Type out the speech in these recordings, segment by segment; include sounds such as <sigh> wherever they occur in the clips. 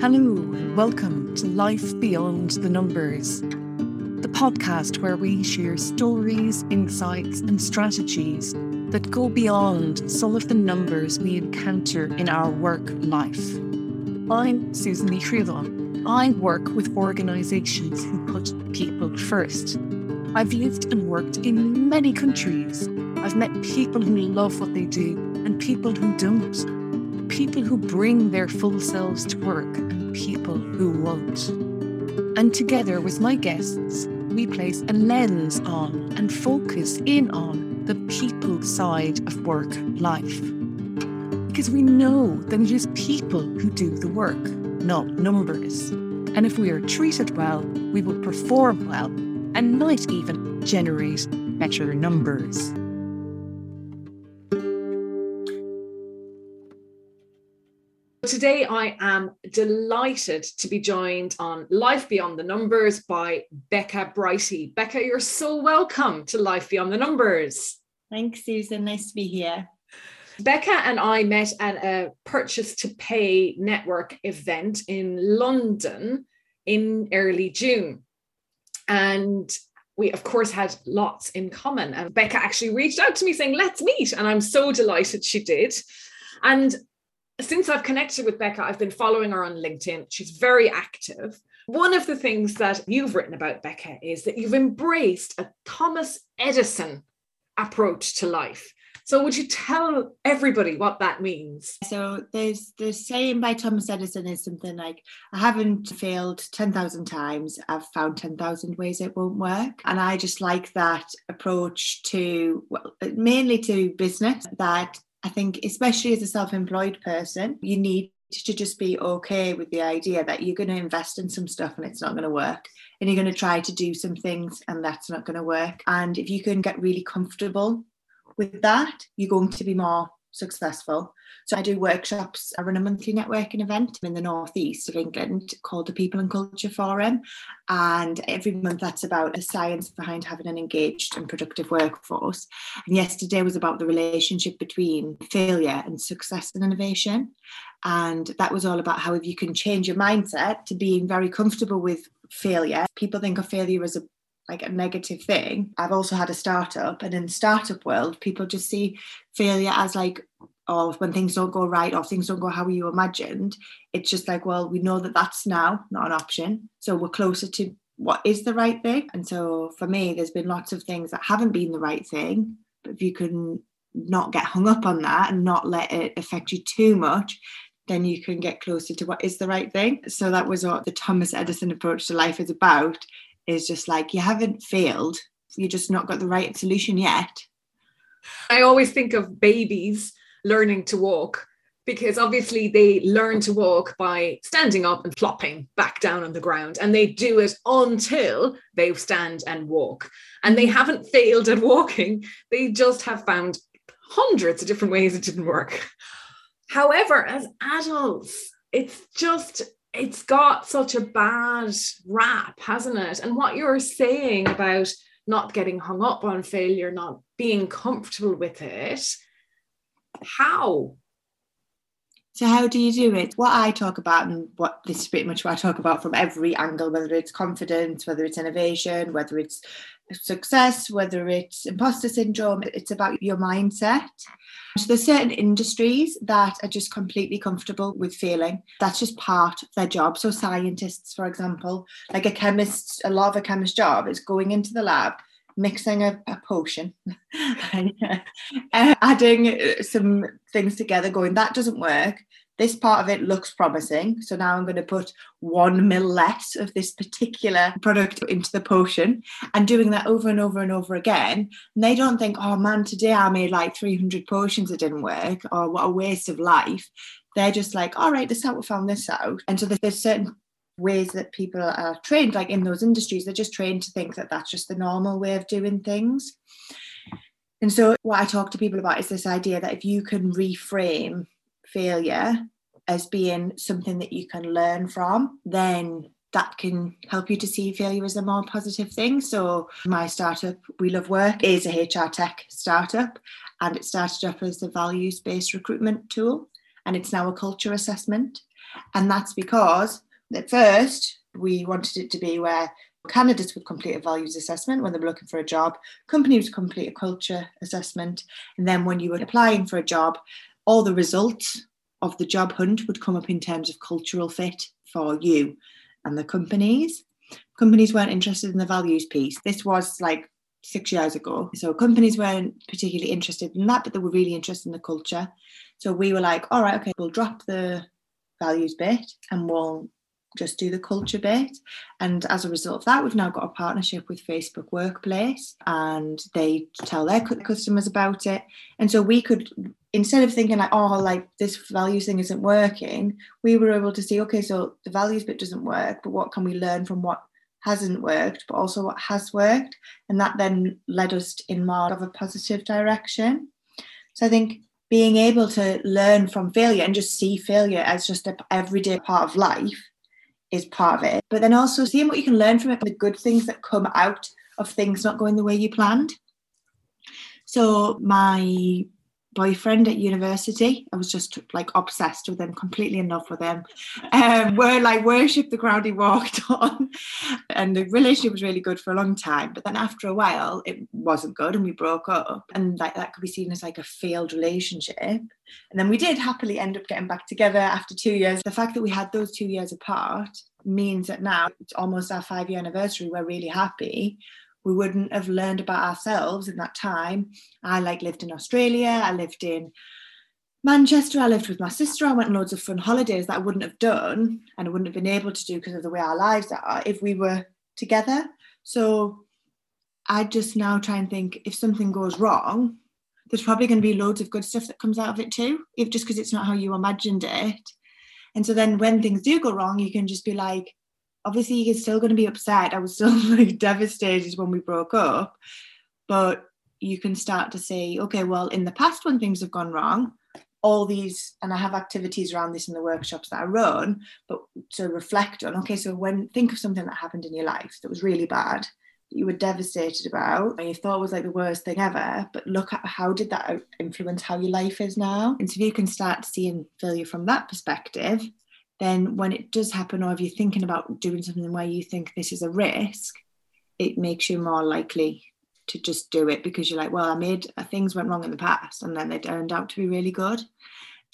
Hello, and welcome to Life Beyond the Numbers, the podcast where we share stories, insights, and strategies that go beyond some of the numbers we encounter in our work life. I'm Susan Lee I work with organisations who put people first. I've lived and worked in many countries. I've met people who love what they do and people who don't people who bring their full selves to work and people who won't. And together with my guests, we place a lens on and focus in on the people side of work life. Because we know that it is people who do the work, not numbers. And if we are treated well, we will perform well and might even generate better numbers. Today, I am delighted to be joined on Life Beyond the Numbers by Becca Brighty. Becca, you're so welcome to Life Beyond the Numbers. Thanks, Susan. Nice to be here. Becca and I met at a purchase to pay network event in London in early June. And we, of course, had lots in common. And Becca actually reached out to me saying, Let's meet. And I'm so delighted she did. And since I've connected with Becca, I've been following her on LinkedIn. She's very active. One of the things that you've written about, Becca, is that you've embraced a Thomas Edison approach to life. So would you tell everybody what that means? So there's the saying by Thomas Edison is something like, I haven't failed 10,000 times. I've found 10,000 ways it won't work. And I just like that approach to, well, mainly to business that I think, especially as a self employed person, you need to just be okay with the idea that you're going to invest in some stuff and it's not going to work. And you're going to try to do some things and that's not going to work. And if you can get really comfortable with that, you're going to be more successful. So I do workshops. I run a monthly networking event in the northeast of England called the People and Culture Forum. And every month that's about the science behind having an engaged and productive workforce. And yesterday was about the relationship between failure and success and innovation. And that was all about how if you can change your mindset to being very comfortable with failure. People think of failure as a like a negative thing. I've also had a startup, and in startup world, people just see failure as like, oh, when things don't go right or things don't go how you imagined. It's just like, well, we know that that's now not an option, so we're closer to what is the right thing. And so for me, there's been lots of things that haven't been the right thing, but if you can not get hung up on that and not let it affect you too much, then you can get closer to what is the right thing. So that was what the Thomas Edison approach to life is about is just like you haven't failed. You just not got the right solution yet. I always think of babies learning to walk because obviously they learn to walk by standing up and flopping back down on the ground and they do it until they stand and walk. And they haven't failed at walking. They just have found hundreds of different ways it didn't work. However as adults it's just it's got such a bad rap, hasn't it? And what you're saying about not getting hung up on failure, not being comfortable with it, how? So how do you do it? What I talk about and what this is pretty much what I talk about from every angle, whether it's confidence, whether it's innovation, whether it's success, whether it's imposter syndrome, it's about your mindset. So there's certain industries that are just completely comfortable with failing. That's just part of their job. So scientists, for example, like a chemist, a lot of a chemist's job is going into the lab, mixing a, a potion, <laughs> uh, adding some things together, going, that doesn't work this part of it looks promising. So now I'm going to put one mil less of this particular product into the potion and doing that over and over and over again. And they don't think, oh man, today I made like 300 potions that didn't work, or what a waste of life. They're just like, all right, this how we found this out. And so there's certain ways that people are trained, like in those industries, they're just trained to think that that's just the normal way of doing things. And so, what I talk to people about is this idea that if you can reframe failure as being something that you can learn from, then that can help you to see failure as a more positive thing. So, my startup, We Love Work, is a HR tech startup and it started off as a values based recruitment tool. and it's now a culture assessment. And that's because at first we wanted it to be where candidates would complete a values assessment when they were looking for a job, companies would complete a culture assessment, and then when you were applying for a job, all the results of the job hunt would come up in terms of cultural fit for you and the companies. Companies weren't interested in the values piece. This was like six years ago. So companies weren't particularly interested in that, but they were really interested in the culture. So we were like, all right, okay, we'll drop the values bit and we'll just do the culture bit. And as a result of that, we've now got a partnership with Facebook Workplace and they tell their customers about it. And so we could, instead of thinking like, oh, like this values thing isn't working, we were able to see, okay, so the values bit doesn't work, but what can we learn from what hasn't worked, but also what has worked? And that then led us in more of a positive direction. So I think being able to learn from failure and just see failure as just an everyday part of life is part of it. But then also seeing what you can learn from it, the good things that come out of things not going the way you planned. So my boyfriend at university. I was just like obsessed with him, completely in love with him. Um, we're like worship the ground he walked <laughs> on. And the relationship was really good for a long time. But then after a while, it wasn't good and we broke up. And like that could be seen as like a failed relationship. And then we did happily end up getting back together after two years. The fact that we had those two years apart means that now it's almost our five year anniversary. We're really happy we wouldn't have learned about ourselves in that time. I like lived in Australia, I lived in Manchester, I lived with my sister, I went on loads of fun holidays that I wouldn't have done and I wouldn't have been able to do because of the way our lives are if we were together. So I just now try and think if something goes wrong, there's probably going to be loads of good stuff that comes out of it too, if just because it's not how you imagined it. And so then when things do go wrong, you can just be like, obviously you're still going to be upset. I was still <laughs> like devastated when we broke up, but you can start to say, okay, well, in the past when things have gone wrong, all these, and I have activities around this in the workshops that I run, but to reflect on, okay, so when think of something that happened in your life that was really bad, that you were devastated about, and you thought was like the worst thing ever, but look at how did that influence how your life is now? And so if you can start seeing failure from that perspective, then when it does happen, or if you're thinking about doing something where you think this is a risk, it makes you more likely to just do it because you're like, well, I made uh, things went wrong in the past and then they turned out to be really good. <laughs>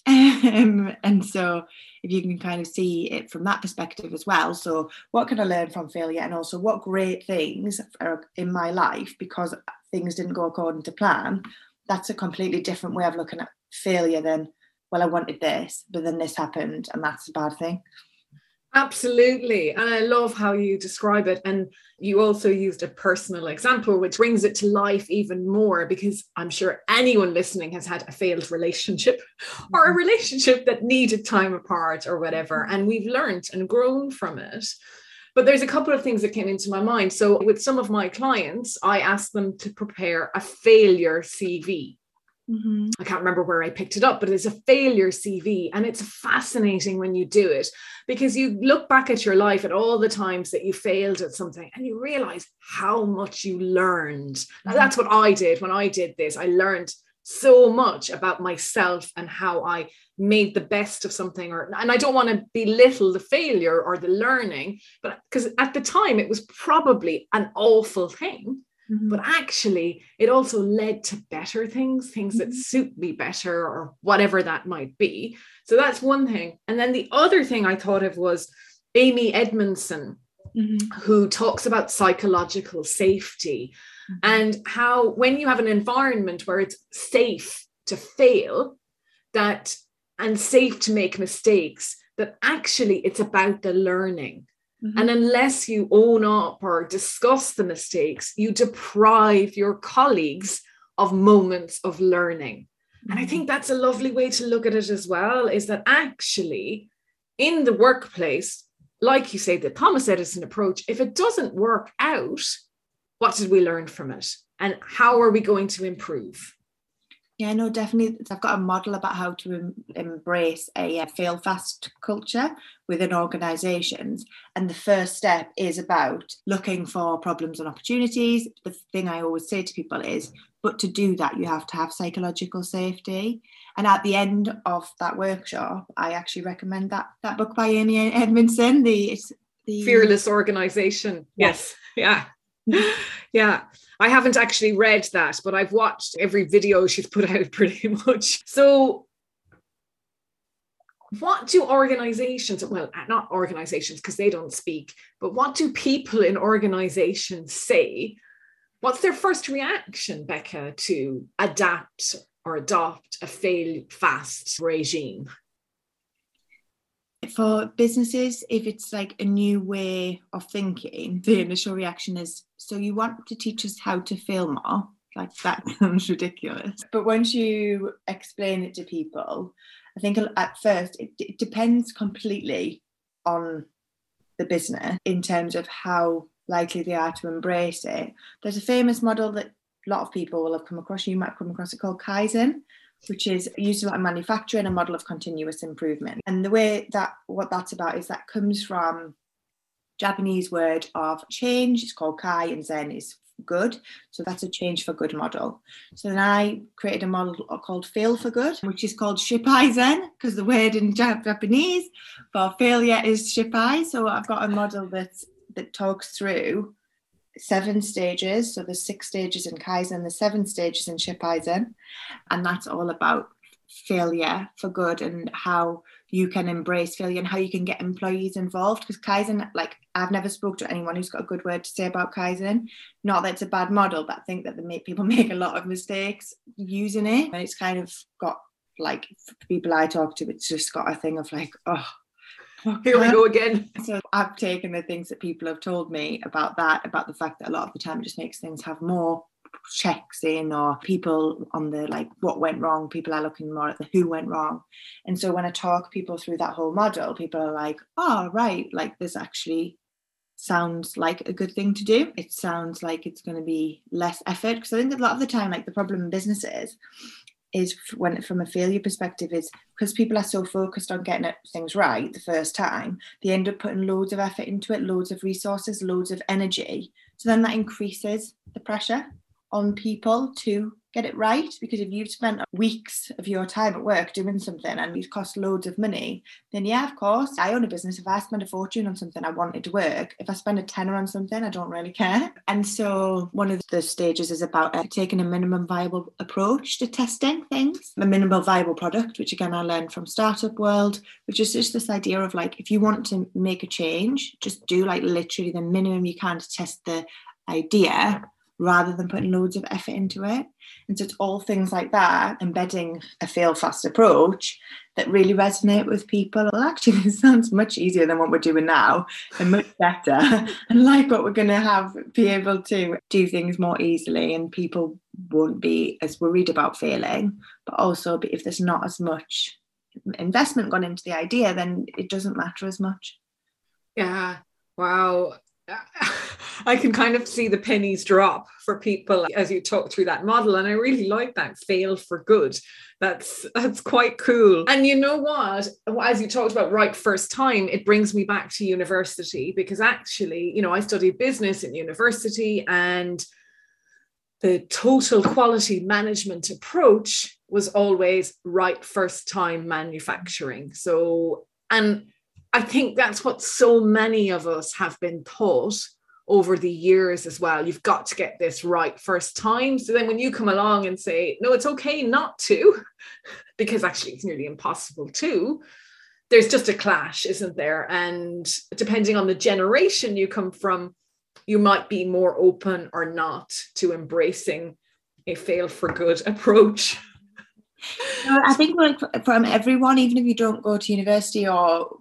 Um, and so if you can kind of see it from that perspective as well. So what can I learn from failure? And also what great things are in my life because things didn't go according to plan. That's a completely different way of looking at failure than well, I wanted this, but then this happened, and that's a bad thing. Absolutely. And I love how you describe it. And you also used a personal example, which brings it to life even more because I'm sure anyone listening has had a failed relationship <laughs> or a mm-hmm. relationship that needed time apart or whatever. Mm-hmm. And we've learned and grown from it. But there's a couple of things that came into my mind. So, with some of my clients, I asked them to prepare a failure CV. Mm-hmm. I can't remember where I picked it up, but it's a failure CV. And it's fascinating when you do it because you look back at your life at all the times that you failed at something and you realize how much you learned. Mm-hmm. that's what I did when I did this. I learned so much about myself and how I made the best of something or and I don't want to belittle the failure or the learning but because at the time it was probably an awful thing Mm-hmm. But actually, it also led to better things, things that mm-hmm. suit me better, or whatever that might be. So that's one thing. And then the other thing I thought of was Amy Edmondson, mm-hmm. who talks about psychological safety mm-hmm. and how when you have an environment where it's safe to fail, that and safe to make mistakes, that actually it's about the learning Mm-hmm. And unless you own up or discuss the mistakes, you deprive your colleagues of moments of learning. Mm-hmm. And I mm-hmm. think that's a lovely way to look at it as well is that actually in the workplace, like you say, the Thomas Edison approach, if it doesn't work out, what did we learn from it? And how are we going to improve? Yeah, no, definitely. I've got a model about how to em- embrace a, fail fast culture within organizations. And the first step is about looking for problems and opportunities. The thing I always say to people is But to do that, you have to have psychological safety. And at the end of that workshop, I actually recommend that that book by Amy Edmondson, the it's the Fearless Organization. Yes. Yeah. Mm-hmm. yeah. I haven't actually read that, but I've watched every video she's put <laughs> out pretty much. So what do organizations well not organizations because they don't speak but what do people in organizations say what's their first reaction becca to adapt or adopt a fail fast regime for businesses if it's like a new way of thinking the initial reaction is so you want to teach us how to fail more like that <laughs> sounds ridiculous but once you explain it to people I think at first it, it depends completely on the business in terms of how likely they are to embrace it. There's a famous model that a lot of people will have come across. You might come across it called Kaizen, which is used a lot in manufacturing, a model of continuous improvement. And the way that what that's about is that comes from Japanese word of change. It's called Kai, and Zen is good. So that's a change for good model. So then I created a model called fail for good, which is called Shippaizen because the word in Japanese for failure is Shippai. So I've got a model that that talks through seven stages. So there's six stages in Kaizen, the seven stages in Shippaizen, and that's all about failure for good and how you can embrace failure and how you can get employees involved. Because kaizen like i've never spoke to anyone who's got a good word to say about kaizen. Not that it's a bad model but i think that make, people <laughs> make a lot of mistakes using it. And it's kind of got like people i talk to it's just got a thing of like oh here we go again. So I've taken the things that people have told me about that, about the fact that a lot of the time it just makes things have more checks in or people on the like what went wrong people are looking more at the who went wrong. And so when i talk people through that whole model people are like oh right like this actually sounds like a good thing to do. It sounds like it's going to be less effort. Because i think a lot of the time like the problem in businesses is when from a failure perspective is because people are so focused on getting things right the first time they end up putting loads of effort into it loads of resources loads of energy. So then that increases the pressure on people to get it right because if you've spent weeks of your time at work doing something and you've cost loads of money then yeah of course i own a business. If i spend a fortune on something i want it to work if i spend a tenner on something i don't really care. And so one of the stages is about uh, taking a minimum viable approach to testing things. A minimal viable product which again i learned from startup world which is just this idea of like if you want to make a change just do like literally the minimum you can to test the idea rather than putting loads of effort into it. And so it's all things like that, embedding a fail fast approach that really resonate with people. Well, actually, <laughs> this sounds much easier than what we're doing now and much better. <laughs> and like what we're going to have, be able to do things more easily, and people won't be as worried about failing. But also, if there's not as much investment gone into the idea, then it doesn't matter as much. Yeah. Wow. <laughs> I can kind of see the pennies drop for people as you talk through that model. And I really like that fail for good. That's that's quite cool. And you know what? As you talked about right first time, it brings me back to university because actually, you know, I studied business in university and the total quality management approach was always right first time manufacturing. So, and I think that's what so many of us have been taught over the years as well. You've got to get this right first time. So then when you come along and say, no, it's okay not to, <laughs> because actually it's nearly impossible to, there's just a clash, isn't there? And depending on the generation you come from, you might be more open or not to embracing a fail for good approach. I think from everyone, even if you don't go to university or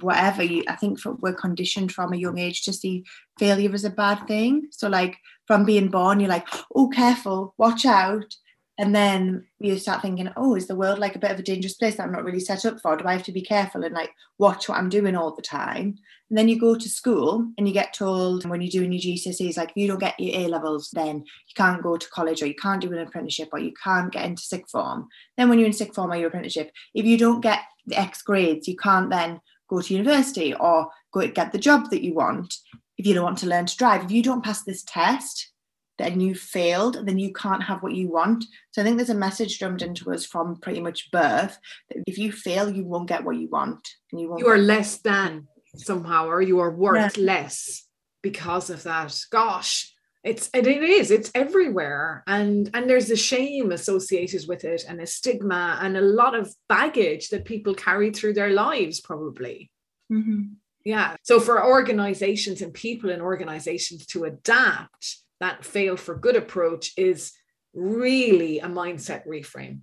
whatever you i think for, we're conditioned from a young age to see failure as a bad thing. So like from being born you're like oh careful watch out. And then you start thinking oh is the world like a bit of a dangerous place that i'm not really set up for? Do i have to be careful and like watch what i'm doing all the time? And then you go to school and you get told when you're doing your GCSEs, like if you don't get your A levels, then. You can't go to college or you can't do an apprenticeship or you can't get into sixth form. Then when you're in sixth form or your apprenticeship, if you don't get the X grades, you can't then go to university or go get the job that you want if you don't want to learn to drive. If you don't pass this test, then you failed, then you can't have what you want. So I think there's a message drummed into us from pretty much birth that if you fail, you won't get what you want. And you won't you are less than somehow, or you are worth yeah. less because of that. Gosh, it's and it is, it's everywhere. And and there's a shame associated with it and a stigma and a lot of baggage that people carry through their lives, probably. Mm-hmm. Yeah. So for organizations and people in organizations to adapt that fail for good approach is really a mindset reframe.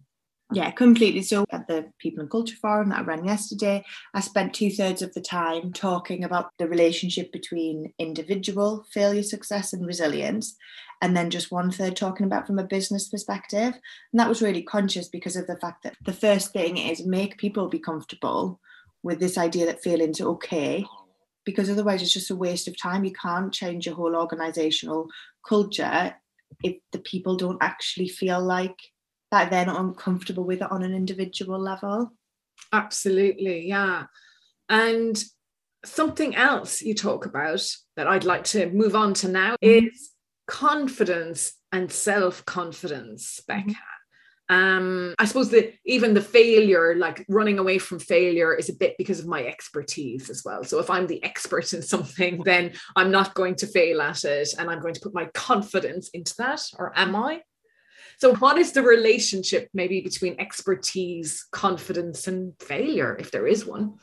Yeah, completely. So at the People and Culture Forum that I ran yesterday, I spent two thirds of the time talking about the relationship between individual failure, success, and resilience, and then just one third talking about from a business perspective. And that was really conscious because of the fact that the first thing is make people be comfortable with this idea that failing's okay, because otherwise it's just a waste of time. You can't change your whole organizational culture if the people don't actually feel like that they're not uncomfortable with it on an individual level. Absolutely, yeah. And something else you talk about that I'd like to move on to now mm-hmm. is confidence and self confidence, Becca. Mm-hmm um i suppose that even the failure like running away from failure is a bit because of my expertise as well so if i'm the expert in something then i'm not going to fail at it and i'm going to put my confidence into that or am i so what is the relationship maybe between expertise confidence and failure if there is one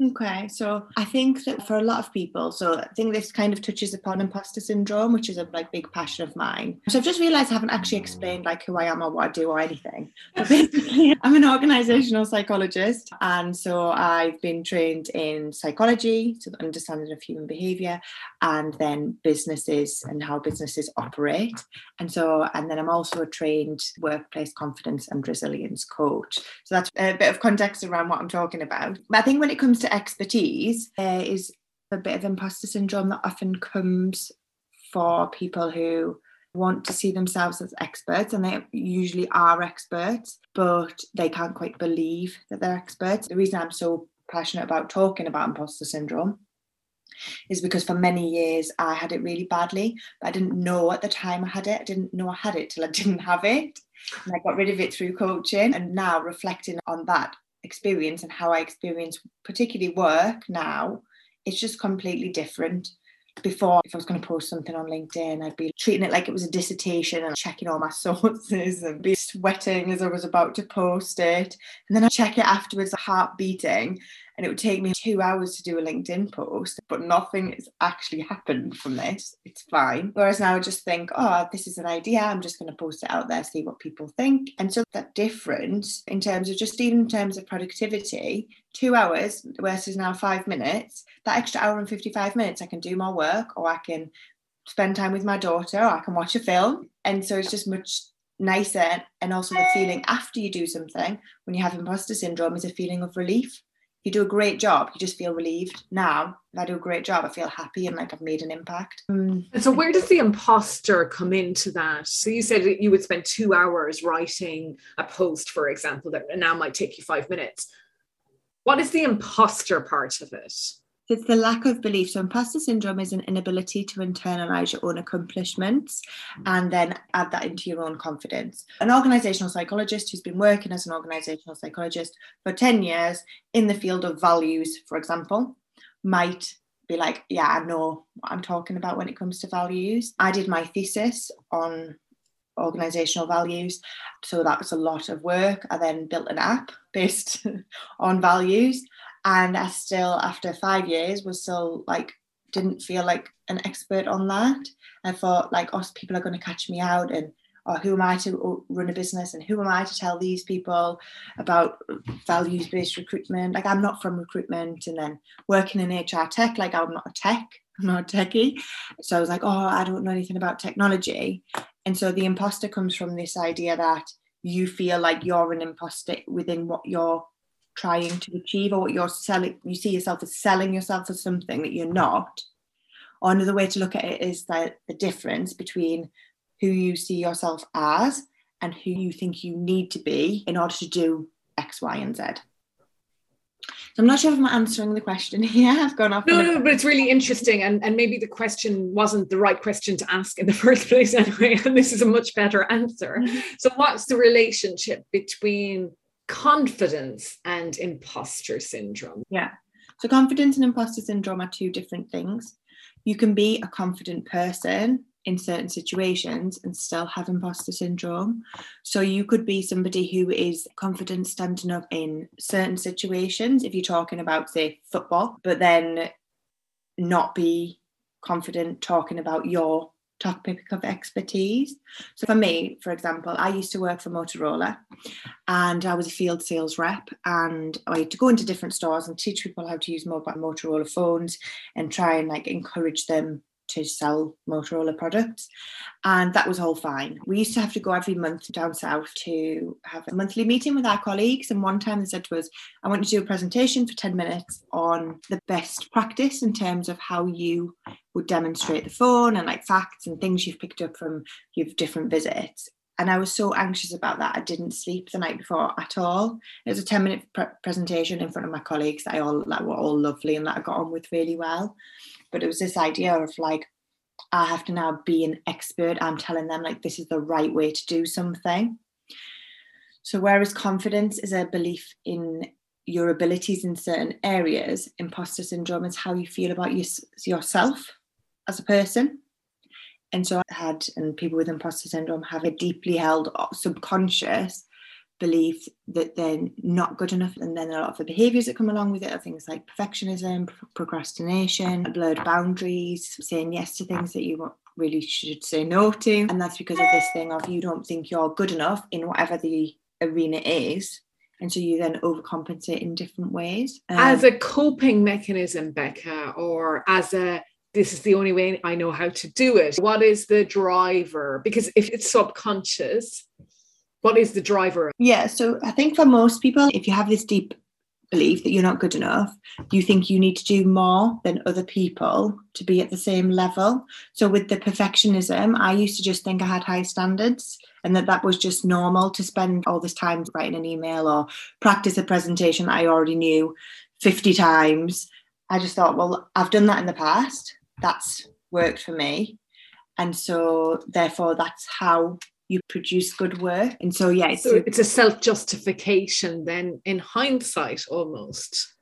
Okay, so I think that for a lot of people, so I think this kind of touches upon imposter syndrome, which is a like big passion of mine. So I've just realised I haven't actually explained like who I am or what I do or anything. But <laughs> basically, I'm an organisational psychologist, and so I've been trained in psychology, so the understanding of human behaviour, and then businesses and how businesses operate. And so, and then I'm also a trained workplace confidence and resilience coach. So that's a bit of context around what I'm talking about. But I think when it comes to expertise, there is a bit of imposter syndrome that often comes for people who want to see themselves as experts and they usually are experts but they can't quite believe that they're experts the reason i'm so passionate about talking about imposter syndrome is because for many years I had it really badly, but I didn't know at the time I had it. I didn't know I had it till I <laughs> didn't have it. And I got rid of it through coaching. And now reflecting on that experience and how I experience particularly work now, it's just completely different. Before, if I was going to post something on LinkedIn, I'd be treating it like it was a dissertation and checking all my <laughs> sources and be sweating as I was about to post it. And then I check it afterwards, heart beating and it would take me two hours to do a LinkedIn post, but nothing has actually happened from this. It's fine. Whereas now I just think, oh, this is an idea. I'm just going to post it out there, see what people think. And so that difference in terms of just even in terms of productivity, two hours versus now five minutes, that extra hour and 55 minutes, I can do more work or I can spend time with my daughter or I can watch a film. And so it's just much nicer. And also the feeling after you do something when you have imposter syndrome is a feeling of relief you do a great job, you just feel relieved. Now, if I do a great job, I feel happy and like I've made an impact. Mm. And so, where does the imposter come into that? So, you said you would spend two hours writing a post, for example, that now might take you five minutes. What is the imposter part of it? It's the lack of belief. So, imposter syndrome is an inability to internalize your own accomplishments and then add that into your own confidence. An organizational psychologist who's been working as an organizational psychologist for 10 years in the field of values, for example, might be like, Yeah, I know what I'm talking about when it comes to values. I did my thesis on organizational values. So that was a lot of work. I then built an app based <laughs> on values and I still after five years was still like didn't feel like an expert on that. I thought like oh people are going to catch me out and or oh, who am I to run a business and who am I to tell these people about values based recruitment? Like I'm not from recruitment and then working in HR tech, like I'm not a tech, I'm not a techie. So I was like, oh, I don't know anything about technology. And so the imposter comes from this idea that you feel like you're an imposter within what you're trying to achieve or what you're selling you see yourself as selling yourself as something that you're not or another way to look at it is that the difference between who you see yourself as and who you think you need to be in order to do x y and z I'm not sure if I'm answering the question <laughs> here. I've gone off. No, no, but it's really interesting. And, and maybe the question wasn't the right question to ask in the <laughs> first place anyway. And this is a much better answer. Mm-hmm. So, what's the relationship between confidence and imposter syndrome? Yeah. So, confidence and imposter syndrome are two different things. You can be a confident person in certain situations and still have imposter syndrome. So you could be somebody who is confident standing up in certain situations, if you're talking about, say, football, but then not be confident talking about your topic of expertise. So for me, for example, I used to work for Motorola and I was a field sales rep and I had to go into different stores and teach people how to use mobile Motorola phones and try and like encourage them to sell Motorola products. And that was all fine. We used to have to go every month down south to have a monthly meeting with our colleagues. And one time they said to us, I want you to do a presentation for 10 minutes on the best practice in terms of how you would demonstrate the phone and like facts and things you've picked up from your different visits. And I was so anxious about that. I didn't sleep the night before at all. It was a 10 minute pre- presentation in front of my colleagues that I all that were all lovely and that I got on with really well. But it was this idea of like, I have to now be an expert. I'm telling them like this is the right way to do something. So, whereas confidence is a belief in your abilities in certain areas, imposter syndrome is how you feel about your, yourself as a person. And so I had, and people with imposter syndrome have a deeply held subconscious belief that they're not good enough. And then a lot of the behaviors that come along with it are things like perfectionism, procrastination, blurred boundaries, saying yes to things that you really should say no to. And that's because of this thing of you don't think you're good enough in whatever the arena is. And so you then overcompensate in different ways. Um, as a coping mechanism, Becca, or as a this is the only way I know how to do it. What is the driver? Because if it's subconscious, what is the driver? Yeah, so I think for most people, if you have this deep belief that you're not good enough, you think you need to do more than other people to be at the same level. So with the perfectionism, I used to just think I had high standards and that that was just normal to spend all this time writing an email or practice a presentation that I already knew 50 times. I just thought, well, I've done that in the past. That's worked for me. And so therefore that's how you produce good work. And so, yeah, it's, so it's a self justification then in hindsight almost.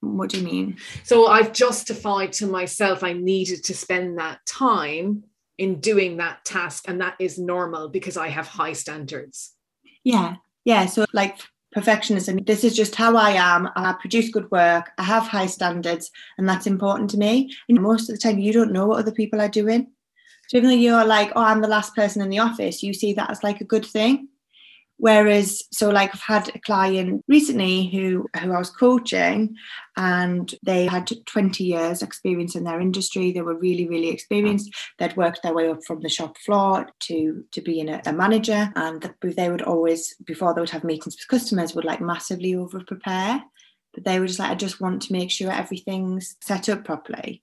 What do you mean? So I've justified to myself I needed to spend that time in doing that task, and that is normal because I have high standards. Yeah, yeah. So, like perfectionism, this is just how I am. I produce good work, I have high standards, and that's important to me. And most of the time, you don't know what other people are doing. So even though you're like, oh, I'm the last person in the office, you see that as like a good thing. Whereas, so like I've had a client recently who who I was coaching, and they had 20 years experience in their industry. They were really, really experienced. They'd worked their way up from the shop floor to to being a, a manager, and they would always before they would have meetings with customers would like massively over prepare. But they were just like, I just want to make sure everything's set up properly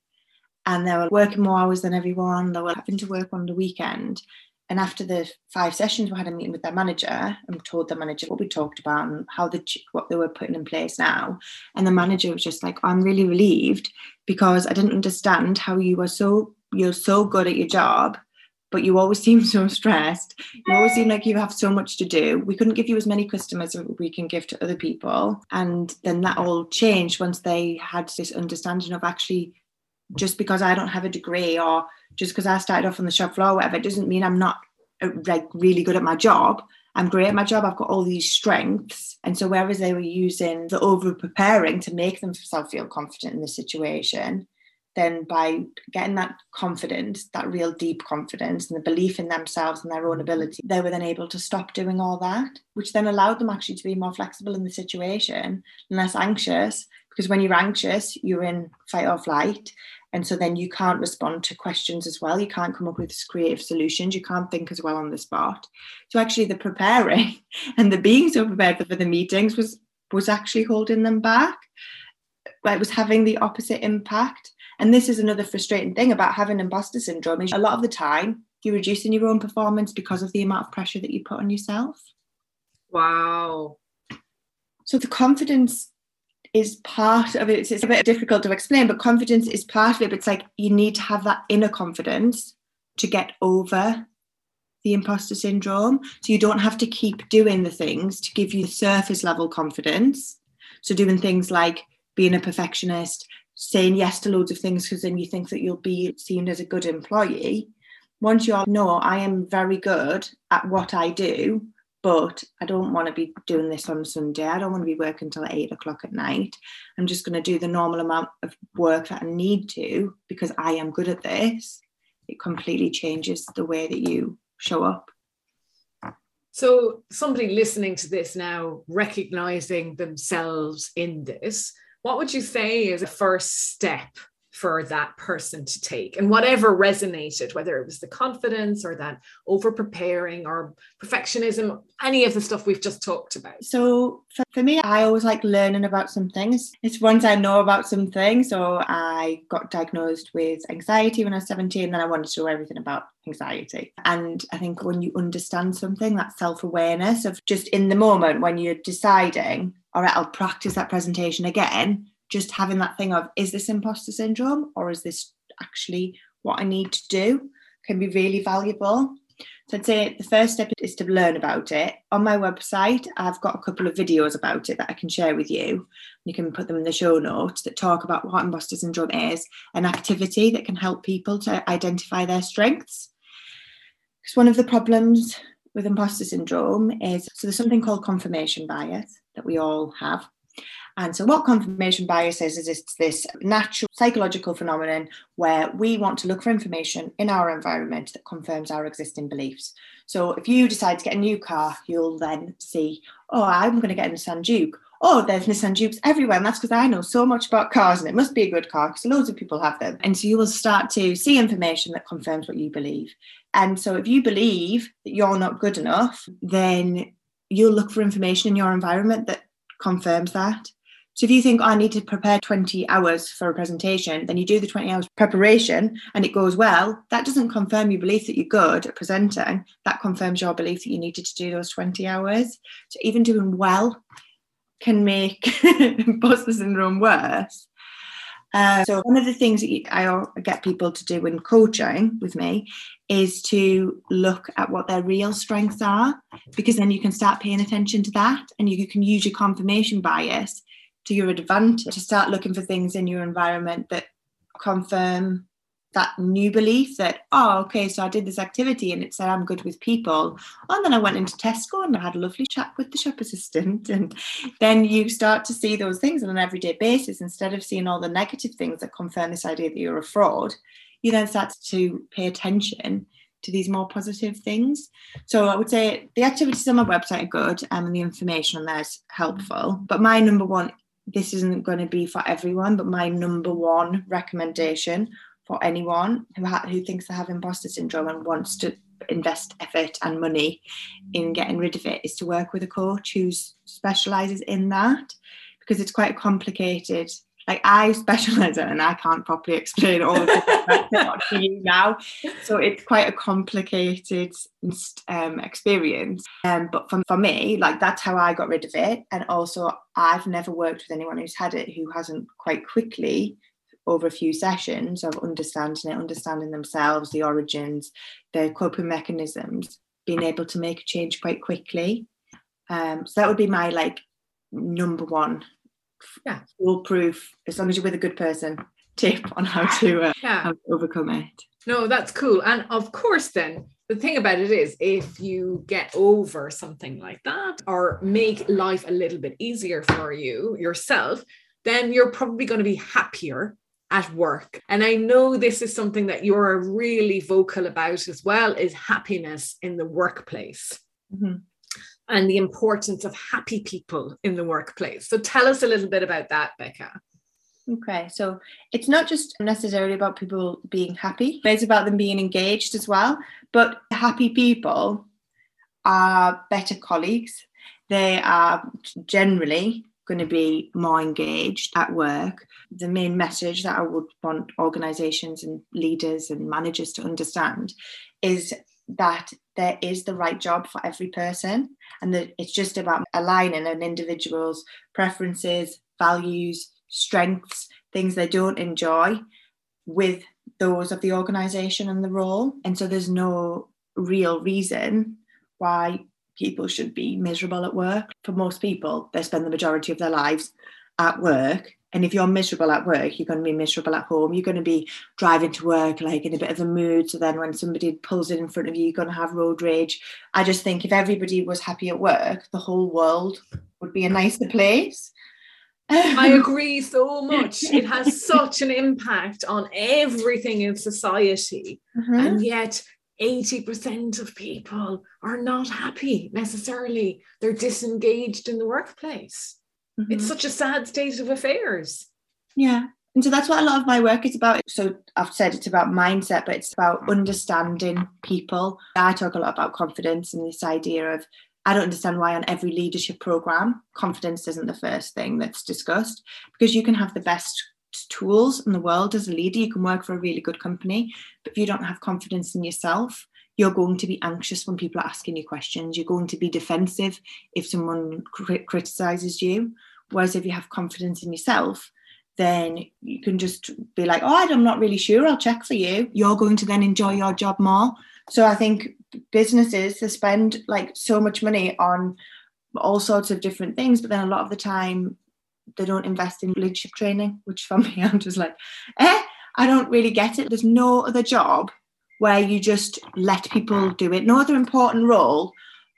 and they were working more hours than everyone. They were having to work on the weekend. And after the five sessions, we had a meeting with their manager and told the manager what we talked about and how the what they were putting in place now. And the manager was just like, "I'm really relieved because I didn't understand how you were so you're so good at your job, but you always <laughs> seem so stressed. You always seem like you have so much to do. We couldn't give you as many customers as we can give to other people. And then that all changed once they had this understanding of actually just because I don't have a degree or just because I started off on the shop floor, whatever, doesn't mean I'm not uh, like really good at my job. I'm great at my job. I've got all these strengths. And so whereas they were using the over preparing to make themselves feel confident in the situation, then by getting that confidence, that real deep confidence and the belief in themselves and their own ability, they were then able to stop doing all that, which then allowed them actually to be more flexible in the situation less anxious. Because when you're anxious, you're in fight or flight. And so then you can't respond to questions as well. You can't come up with creative solutions. You can't think as well on the spot. So actually, the preparing <laughs> and the being so prepared for the meetings was was actually holding them back. It was having the opposite impact. And this is another frustrating thing about having imposter syndrome is a lot of the time you're reducing your own performance because of the amount of pressure that you put on yourself. Wow. So the confidence is part of it. It's, a bit difficult to explain, but confidence is part of it. But it's like you need to have that inner confidence to get over the imposter syndrome. So you don't have to keep doing the things to give you surface level confidence. So doing things like being a perfectionist, saying yes to loads of things because then you think that you'll be seen as a good employee. Once you all know I am very good at what I do, but I don't want to be doing this on Sunday. I don't want to be working till eight o'clock at night. I'm just going to do the normal amount of work that I need to because I am good at this. It completely changes the way that you show up. So, somebody listening to this now, recognizing themselves in this, what would you say is a first step for that person to take. And whatever resonated whether it was the confidence or that over preparing or perfectionism any of the stuff we've just talked about. So for, me i always like learning about some things. It's once i know about something so i got diagnosed with anxiety when i was 17 and then i wanted to know everything about anxiety. And i think when you understand something that self-awareness of just in the moment when you're deciding all right i'll practice that presentation again just having that thing of is this imposter syndrome or is this actually what I need to do can be really valuable. So I'd say the first step is to learn about it. On my website, I've got a couple of videos about it that I can share with you. You can put them in the show notes that talk about what imposter syndrome is, an activity that can help people to identify their strengths. Because one of the problems with imposter syndrome is so there's something called confirmation bias that we all have. And so, what confirmation bias is, is it's this natural psychological phenomenon where we want to look for information in our environment that confirms our existing beliefs. So, if you decide to get a new car, you'll then see, oh, I'm going to get a Nissan Juke. Oh, there's Nissan Jukes everywhere. And that's because I know so much about cars and it must be a good car because loads of people have them. And so you will start to see information that confirms what you believe. And so if you believe that you're not good enough, then you'll look for information in your environment that confirms that. So if you think, oh, I need to prepare 20 hours for a presentation, then you do the 20 hours preparation and it goes well, that doesn't confirm your belief that you're good at presenting. That confirms your belief that you needed to do those 20 hours. So even doing well can make <laughs> imposter syndrome worse. Uh, so one of the things that I get people to do in coaching with me is to look at what their real strengths are, because then you can start paying attention to that, and you can use your confirmation bias to your advantage to start looking for things in your environment that confirm that new belief that oh okay so i did this activity and it said i'm good with people and then i went into tesco and i had a lovely chat with the shop assistant <laughs> and then you start to see those things on an everyday basis instead of seeing all the negative things that confirm this idea that you're a fraud you then start to pay attention to these more positive things. So I would say the activities on my website are good um, and the information on there is helpful. But my number one this isn't going to be for everyone, but my number one recommendation for anyone who ha- who thinks they have imposter syndrome and wants to invest effort and money in getting rid of it is to work with a coach who specializes in that because it's quite complicated like I specialize in and I can't properly explain all of it to you now. So it's quite a complicated um, experience. Um, but for, for me, like that's how I got rid of it. And also I've never worked with anyone who's had it who hasn't quite quickly over a few sessions of understanding it, understanding themselves, the origins, their coping mechanisms, being able to make a change quite quickly. Um, so that would be my like number one yeah foolproof as long as you're with a good person tip on how to, uh, <laughs> yeah. how to overcome it no that's cool and of course then the thing about it is if you get over something like that or make life a little bit easier for you yourself then you're probably going to be happier at work and i know this is something that you're really vocal about as well is happiness in the workplace mm-hmm and the importance of happy people in the workplace. So tell us a little bit about that, Becca. Okay, so it's not just necessarily about people being happy, it's about them being engaged as well. But happy people are better colleagues. They are generally going to be more engaged at work. The main message that I would want organizations and leaders and managers to understand is that there is the right job for every person and that it's just about aligning an individual's preferences values, strengths, things they don't enjoy with those of the organization and the role. And so there's no real reason why people should be miserable at work. For most people, they spend the majority of their lives at work. And if you're miserable at work, you're going to be miserable at home. You're going to be driving to work like in a bit of a mood. So then when somebody pulls in in front of you, you're going to have road rage. I just think if everybody was happy at work, the whole world would be a nicer place. I <laughs> agree so much. It has <laughs> such an impact on everything in society. Mm-hmm. And yet, 80% of people are not happy necessarily. They're disengaged in the workplace. Mm-hmm. It's such a sad state of affairs. Yeah. And so that's what a lot of my work is about. So I've said it's about mindset, but it's about understanding people. I talk a lot about confidence and this idea of I don't understand why on every leadership program, confidence isn't the first thing that's discussed because you can have the best tools in the world as a leader. You can work for a really good company, but if you don't have confidence in yourself, you're going to be anxious when people are asking you questions. You're going to be defensive if someone criticizes you. Whereas if you have confidence in yourself, then you can just be like, oh, I'm not really sure. I'll check for you. You're going to then enjoy your job more. So I think businesses they spend like so much money on all sorts of different things, but then a lot of the time they don't invest in leadership training, which for <laughs> me I'm just like, eh, I don't really get it. There's no other job where you just let people do it. No other important role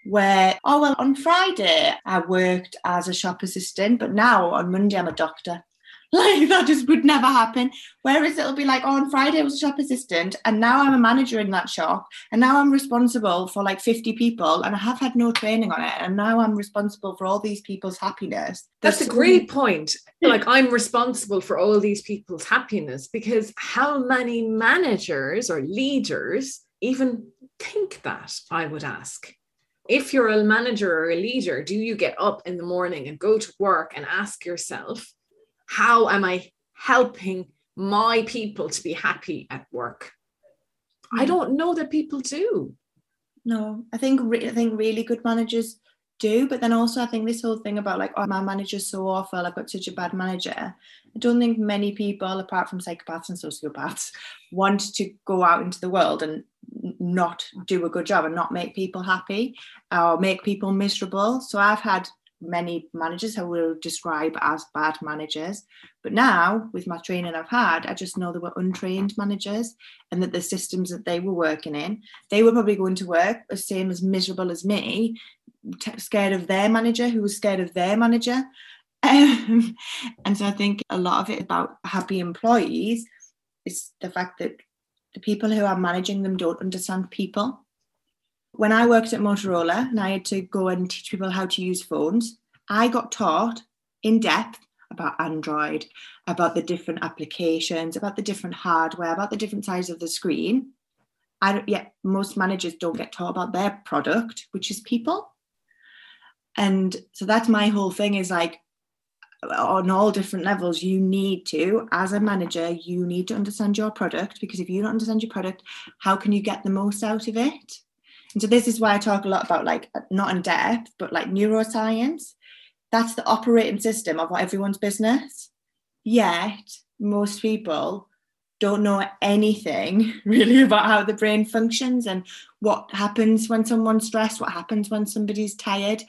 where, oh, well, on Friday I worked as a shop assistant, but now on Monday I'm a doctor. <laughs> Like that just would never happen. Whereas it'll be like, oh, on Friday I was a shop assistant and now I'm a manager in that shop and now I'm responsible for like 50 people and I have had no training on it. And now I'm responsible for all these people's happiness. That's There's a great point. <laughs> Like I'm responsible for all these people's happiness because how many managers or leaders even think that, I would ask if you're a manager or a leader, do you get up in the morning and go to work and ask yourself, how am I helping my people to be happy at work? I hmm. don't know that people do. No, I think re- I think really good managers do, but then also I think this whole thing about like, oh, my manager's so awful, I've got such a bad manager. I don't think many people, apart from psychopaths and sociopaths, <laughs> want to go out into the world and not do a good job and not make people happy or make people miserable. So I've had many managers who will describe as bad managers. But now, with my training I've had, I just know they were untrained managers and that the systems that they were working in, they were probably going to work the same as miserable as me, t- scared of their manager who was scared of their manager. <laughs> Um, and so I think a lot of it about happy employees is the fact that the people who are managing them don't understand people when I worked at Motorola and I had to go and teach people how to use phones, I got taught in depth about Android, about the different applications, about the different hardware, about the different size of the screen. I yet, most managers don't get taught about their product, which is people. And so that's my whole thing is like on all different levels, you need to, as a manager, you need to understand your product because if you don't understand your product, how can you get the most out of it? And so this is why I talk a lot about like not in depth, but like neuroscience. That's the operating system of everyone's business. Yet most people don't know anything <laughs> really about how the brain functions and what happens when someone's stressed, what happens when somebody's tired,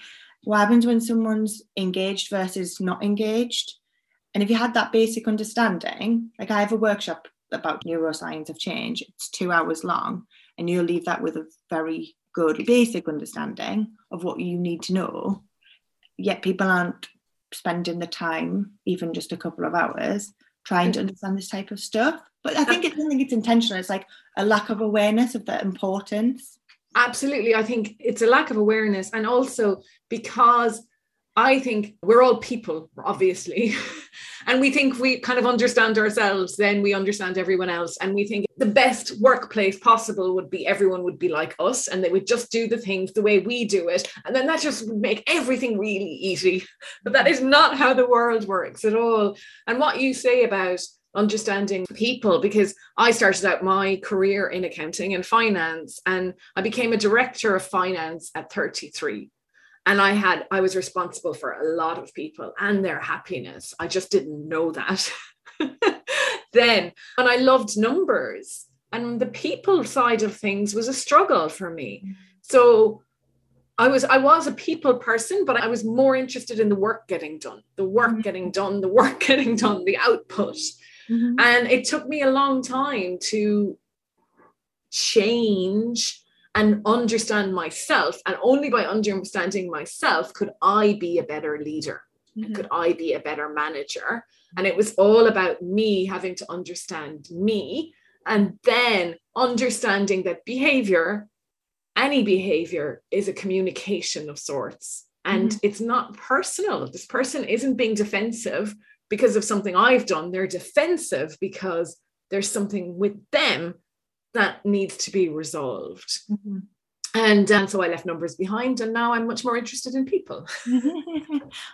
what happens when someone's engaged versus not engaged. And if you had that basic understanding, like I have a workshop about neuroscience of change, it's two hours long and you'll leave that with a very good basic understanding of what you need to know. Yet people aren't spending the time even just a couple of hours trying to mm-hmm. understand this type of stuff. But i think it's I think it's intentional. It's like a lack of awareness of the importance. Absolutely. I think it's a lack of awareness. And also because I think we're all people, obviously. <laughs> and we think we kind of understand ourselves, then we understand everyone else. And we think the best workplace possible would be everyone would be like us and they would just do the things the way we do it. And then that just would make everything really easy. <laughs> But that is not how the world works at all. And what you say about understanding people because I started out my career in accounting and finance and I became a director of finance at 33 and I had I was responsible for a lot of people and their happiness. I just didn't know that <laughs> then. And I loved numbers. And the people side of things was a struggle for me. So I was I was a people person, but I was more interested in the work getting done, the work mm-hmm. getting done, the work <laughs> getting done, the output. Mm-hmm. And it took me a long time to change and understand myself. And only by understanding myself could I be a better leader. Mm-hmm. Could I be a better manager? And it was all about me having to understand me and then understanding that behavior any behavior is a communication of sorts and mm-hmm. it's not personal this person isn't being defensive because of something i've done they're defensive because there's something with them that needs to be resolved mm-hmm. And um, so I left numbers behind, and now I'm much more interested in people. <laughs> <laughs>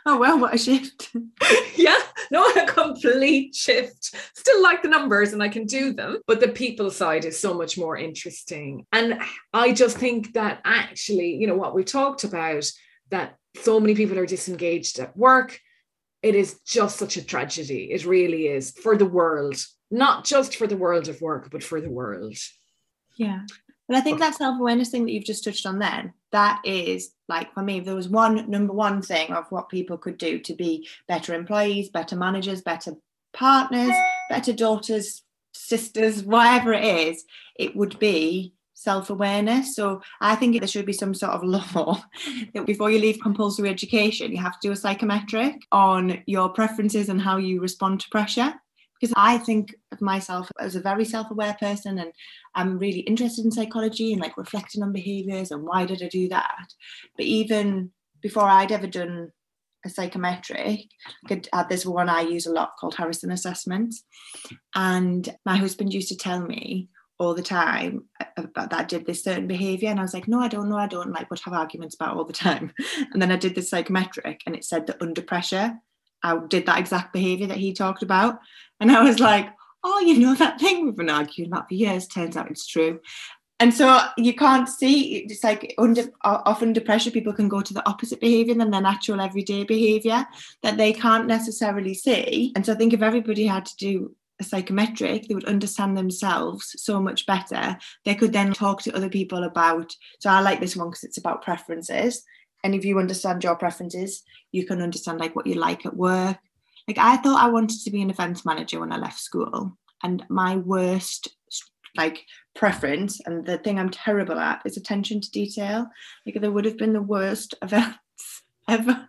oh, well, what a shift. <laughs> yeah, no, a complete shift. Still like the numbers, and I can do them, but the people side is so much more interesting. And I just think that actually, you know, what we talked about, that so many people are disengaged at work, it is just such a tragedy. It really is for the world, not just for the world of work, but for the world. Yeah. But I think that self awareness thing that you've just touched on then, that is like for me, if there was one number one thing of what people could do to be better employees, better managers, better partners, better daughters, sisters, whatever it is, it would be self awareness. So I think there should be some sort of <laughs> law that before you leave compulsory education, you have to do a psychometric on your preferences and how you respond to pressure because I think of myself as a very self-aware person and I'm really interested in psychology and like reflecting on behaviors and why did I do that. But even before I'd ever done a psychometric, I could add this one I use a lot called Harrison assessment And my husband used to tell me all the time about that I did this certain behavior. And I was like, no, I don't know, I don't like would have arguments about all the time. <laughs> And then I did this psychometric and it said that under pressure, I did that exact behavior that he talked about. And I was like, oh, you know, that thing we've been arguing about for years, turns out it's true. And so you can't see, it's like under often under pressure, people can go to the opposite behavior than their natural everyday behavior that they can't necessarily see. And so I think if everybody had to do a psychometric, they would understand themselves so much better. They could then talk to other people about. So I like this one because it's about preferences. And if you understand your preferences, you can understand like what you like at work, like I thought I wanted to be an events manager when I left school, and my worst like preference and the thing I'm terrible at is attention to detail. Like there would have been the worst <laughs> events ever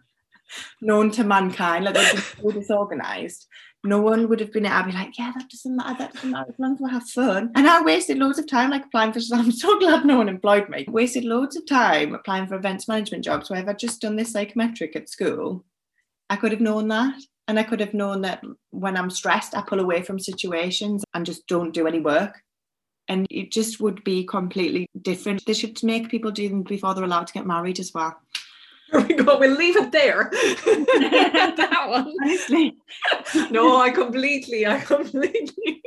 known to mankind. Like they're just so disorganized. No one would have been I'd be like, yeah, that doesn't matter, that doesn't matter, as long as we have fun. And I wasted loads of time like applying for <laughs> I'm so glad no one employed me. Wasted loads of time applying for events management jobs where if I'd just done this psychometric at school, I could have known that. And I could have known that when I'm stressed, I pull away from situations and just don't do any work. And it just would be completely different. They should make people do them before they're allowed to get married as well. <laughs> There we go. We'll leave it there. <laughs> that one. Honestly. <laughs> No, I completely, I completely.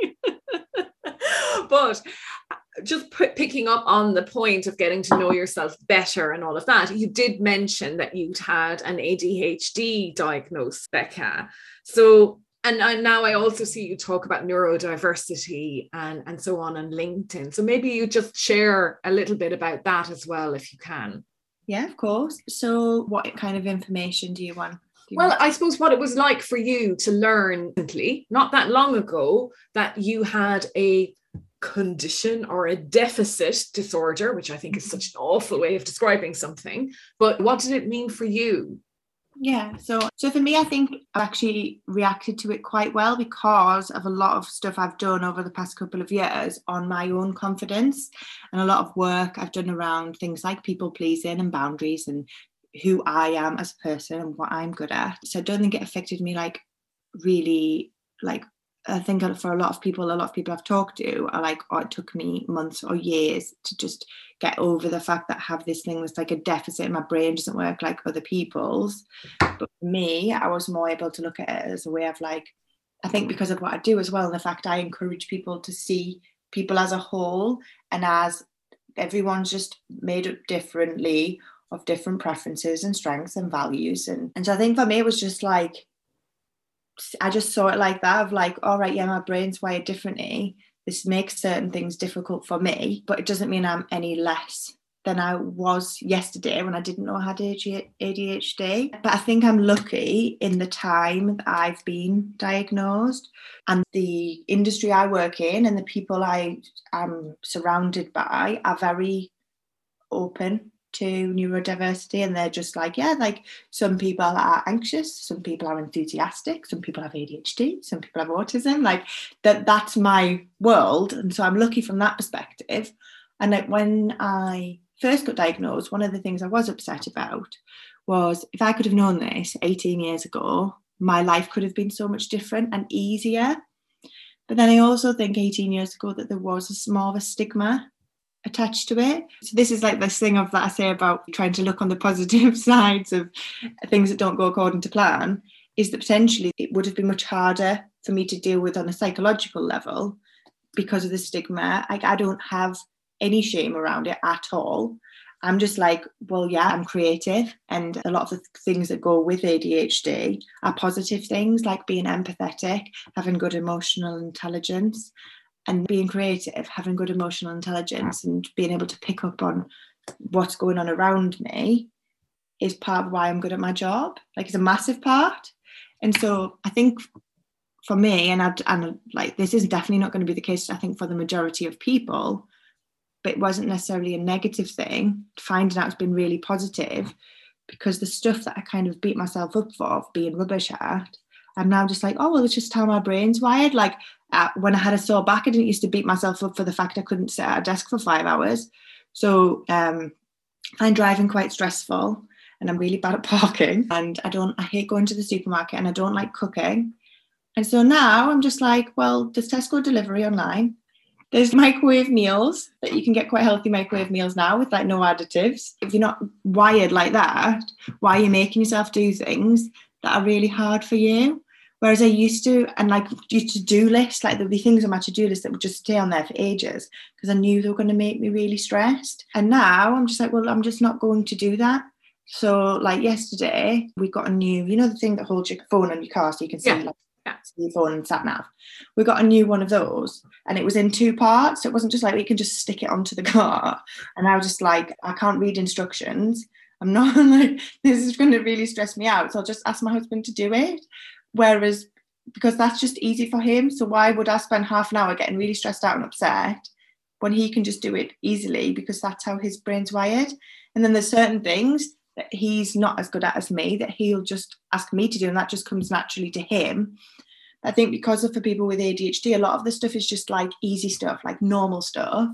but uh, just p- picking up on the point of getting to know yourself better and all of that, you did mention that you'd had an ADHD diagnosis, Becca. So, and, and now I also see you talk about neurodiversity and, and so on on LinkedIn. So maybe you just share a little bit about that as well, if you can. Yeah, of course. So, what kind of information do you want? well, I suppose what it was like for you to learn, recently, not that long ago, that you had a condition or a deficit disorder, which I think is such an awful way of describing something. But what did it mean for you? Yeah, so so for me, I think I've actually reacted to it quite well because of a lot of stuff I've done over the past couple of years on my own confidence and a lot of work I've done around things like people pleasing and boundaries and who I am as a person and what I'm good at. So I don't think it affected me like really like I think for a lot of people, a lot of people I've talked to are like, oh, it took me months or years to just get over the fact that I have this thing that's like a deficit in my brain doesn't work like other people's. But for me, I was more able to look at it as a way of like, I think because of what I do as well, and the fact I encourage people to see people as a whole and as everyone's just made up differently of different preferences and strengths and values. And, and so I think for me, it was just like, I just saw it like that of like, all right, yeah, my brain's wired differently. This makes certain things difficult for me, but it doesn't mean I'm any less than I was yesterday when I didn't know I had ADHD. But I think I'm lucky in the time that I've been diagnosed and the industry I work in and the people I am surrounded by are very open to neurodiversity and they're just like yeah like some people are anxious some people are enthusiastic some people have adhd some people have autism like that that's my world and so i'm lucky from that perspective and like when i first got diagnosed, one of the things I was upset about was if I could have known this 18 years ago, my life could have been so much different and easier. But then I also think 18 years ago that there was a more of a stigma attached to it. So this is like this thing of that I say about trying to look on the positive <laughs> sides of things that don't go according to plan, is that potentially it would have been much harder for me to deal with on a psychological level because of the stigma. Like I don't have any shame around it at all. I'm just like, well, yeah, I'm creative. And a lot of the things that go with ADHD are positive things like being empathetic, having good emotional intelligence, and being creative, having good emotional intelligence, and being able to pick up on what's going on around me is part of why I'm good at my job. Like, it's a massive part. And so I think for me, and I'd, and like this is definitely not going to be the case, I think, for the majority of people but it wasn't necessarily a negative thing. Finding out it's been really positive because the stuff that I kind of beat myself up for being rubbish at, I'm now just like, oh well, it's just how my brain's wired. Like uh, when I had a sore back, I didn't used to beat myself up for the fact I couldn't sit at a desk for five hours. So um, I find driving quite stressful, and I'm really bad at <laughs> parking. And I don't, I hate going to the supermarket, and I don't like cooking. And so now I'm just like, well, there's Tesco delivery online. There's <laughs> microwave meals that you can get quite healthy microwave meals now with like no additives. If you're not wired like that, why are you making yourself do things that are really hard for you? Whereas I used to, and like your to-do list, like there'd be things on my to-do list that would just stay on there for ages because I knew they were going to make me really stressed. And now I'm just like, well, I'm just not going to do that. So like yesterday, we got a new, you know, the thing that holds your phone on your car so you can see yeah. like yeah. your phone and sat nav. We got a new one of those and it was in two parts. So it wasn't just like we can just stick it onto the car. And I was just like, I can't read instructions. I'm not <laughs> like, this is going to really stress me out. So I'll just ask my husband to do it. Whereas, because that's just easy for him. So why would I spend half an hour getting really stressed out and upset when he can just do it easily because that's how his brain's wired? And then there's certain things that he's not as good at as me that he'll just ask me to do and that just comes naturally to him i think because of for people with adhd a lot of the stuff is just like easy stuff like normal stuff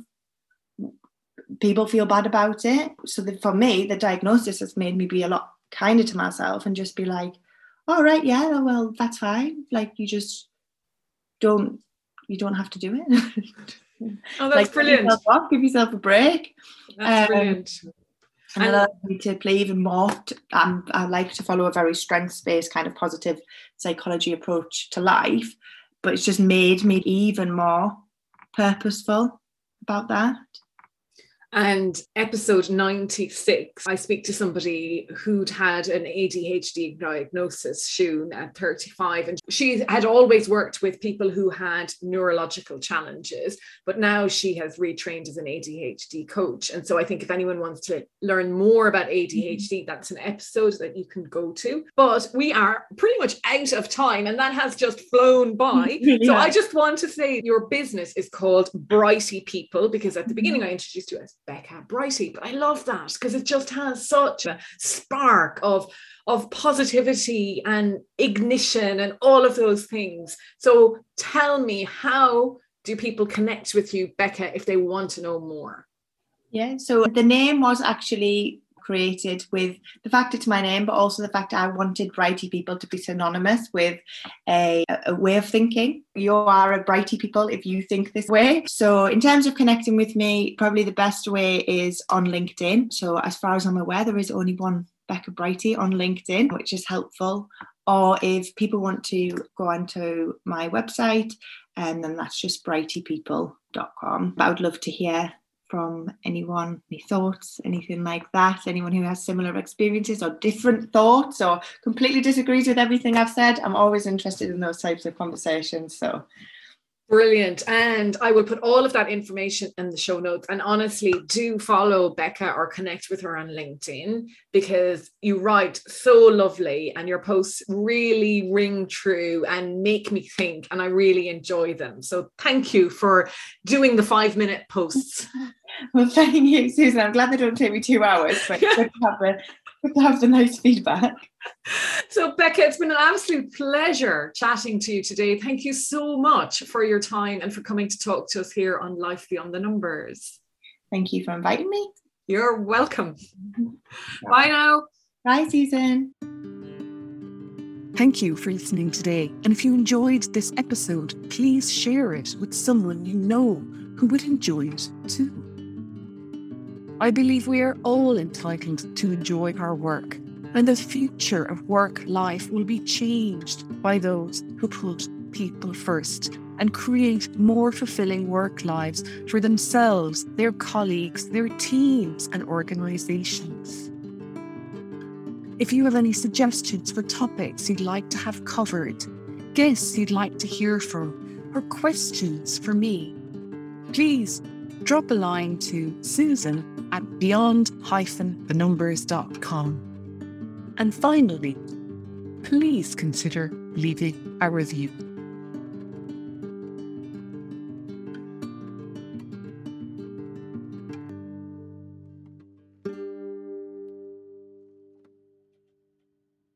people feel bad about it so for me the diagnosis has made me be a lot kinder to myself and just be like all oh, right yeah well that's fine like you just don't you don't have to do it <laughs> oh that's like, brilliant give yourself, give yourself a break that's um, brilliant and, and allows me to play even more. To, um, I like to follow a very strengths-based kind of positive psychology approach to life, but it's just made me even more purposeful about that. And episode 96, I speak to somebody who'd had an ADHD diagnosis, Shun, at 35. And she had always worked with people who had neurological challenges, but now she has retrained as an ADHD coach. And so I think if anyone wants to learn more about ADHD, mm-hmm. that's an episode that you can go to. But we are pretty much out of time, and that has just flown <laughs> by. yeah. So I just want to say your business is called Brighty People because at the beginning I introduced you as Becca Brighty. But I love that because it just has such a spark of, of positivity and ignition and all of those things. So tell me, how do people connect with you, Becca, if they want to know more? Yeah, so the name was actually created with the fact it's my name, but also the fact I wanted Brighty people to be synonymous with a, a way of thinking. You are a Brighty people if you think this way. So, in terms of connecting with me, probably the best way is on LinkedIn. So, as far as I'm aware, there is only one Becca Brighty on LinkedIn, which is helpful. Or if people want to go onto my website, and then that's just brightypeople.com. But I would love to hear from anyone, any thoughts, anything like that, anyone who has similar experiences or different thoughts or completely disagrees with everything I've said. I'm always interested in those types of conversations. So Brilliant. And I will put all of that information in the show notes. And honestly, do follow Becca or connect with her on LinkedIn because you write so lovely and your posts really ring true and make me think. And I really enjoy them. So thank you for doing the five minute posts. <laughs> Well, thank you, Susan. I'm glad they don't take me two hours, but <laughs> good to have to have the nice feedback. So, Becca, it's been an absolute pleasure chatting to you today. Thank you so much for your time and for coming to talk to us here on Life Beyond the Numbers. Thank you for inviting me. You're welcome. <laughs> Bye now. Bye, Susan. Thank you for listening today. And if you enjoyed this episode, please share it with someone you know who would enjoy it too. I believe we are all entitled to enjoy our work and the future of work life will be changed by those who put people first and create more fulfilling work lives for themselves, their colleagues, their teams, and organizations. If you have any suggestions for topics you'd like to have covered, guests you'd like to hear from, or questions for me, please drop a line to susan at beyond-thenumbers.com. And finally, please consider leaving a review.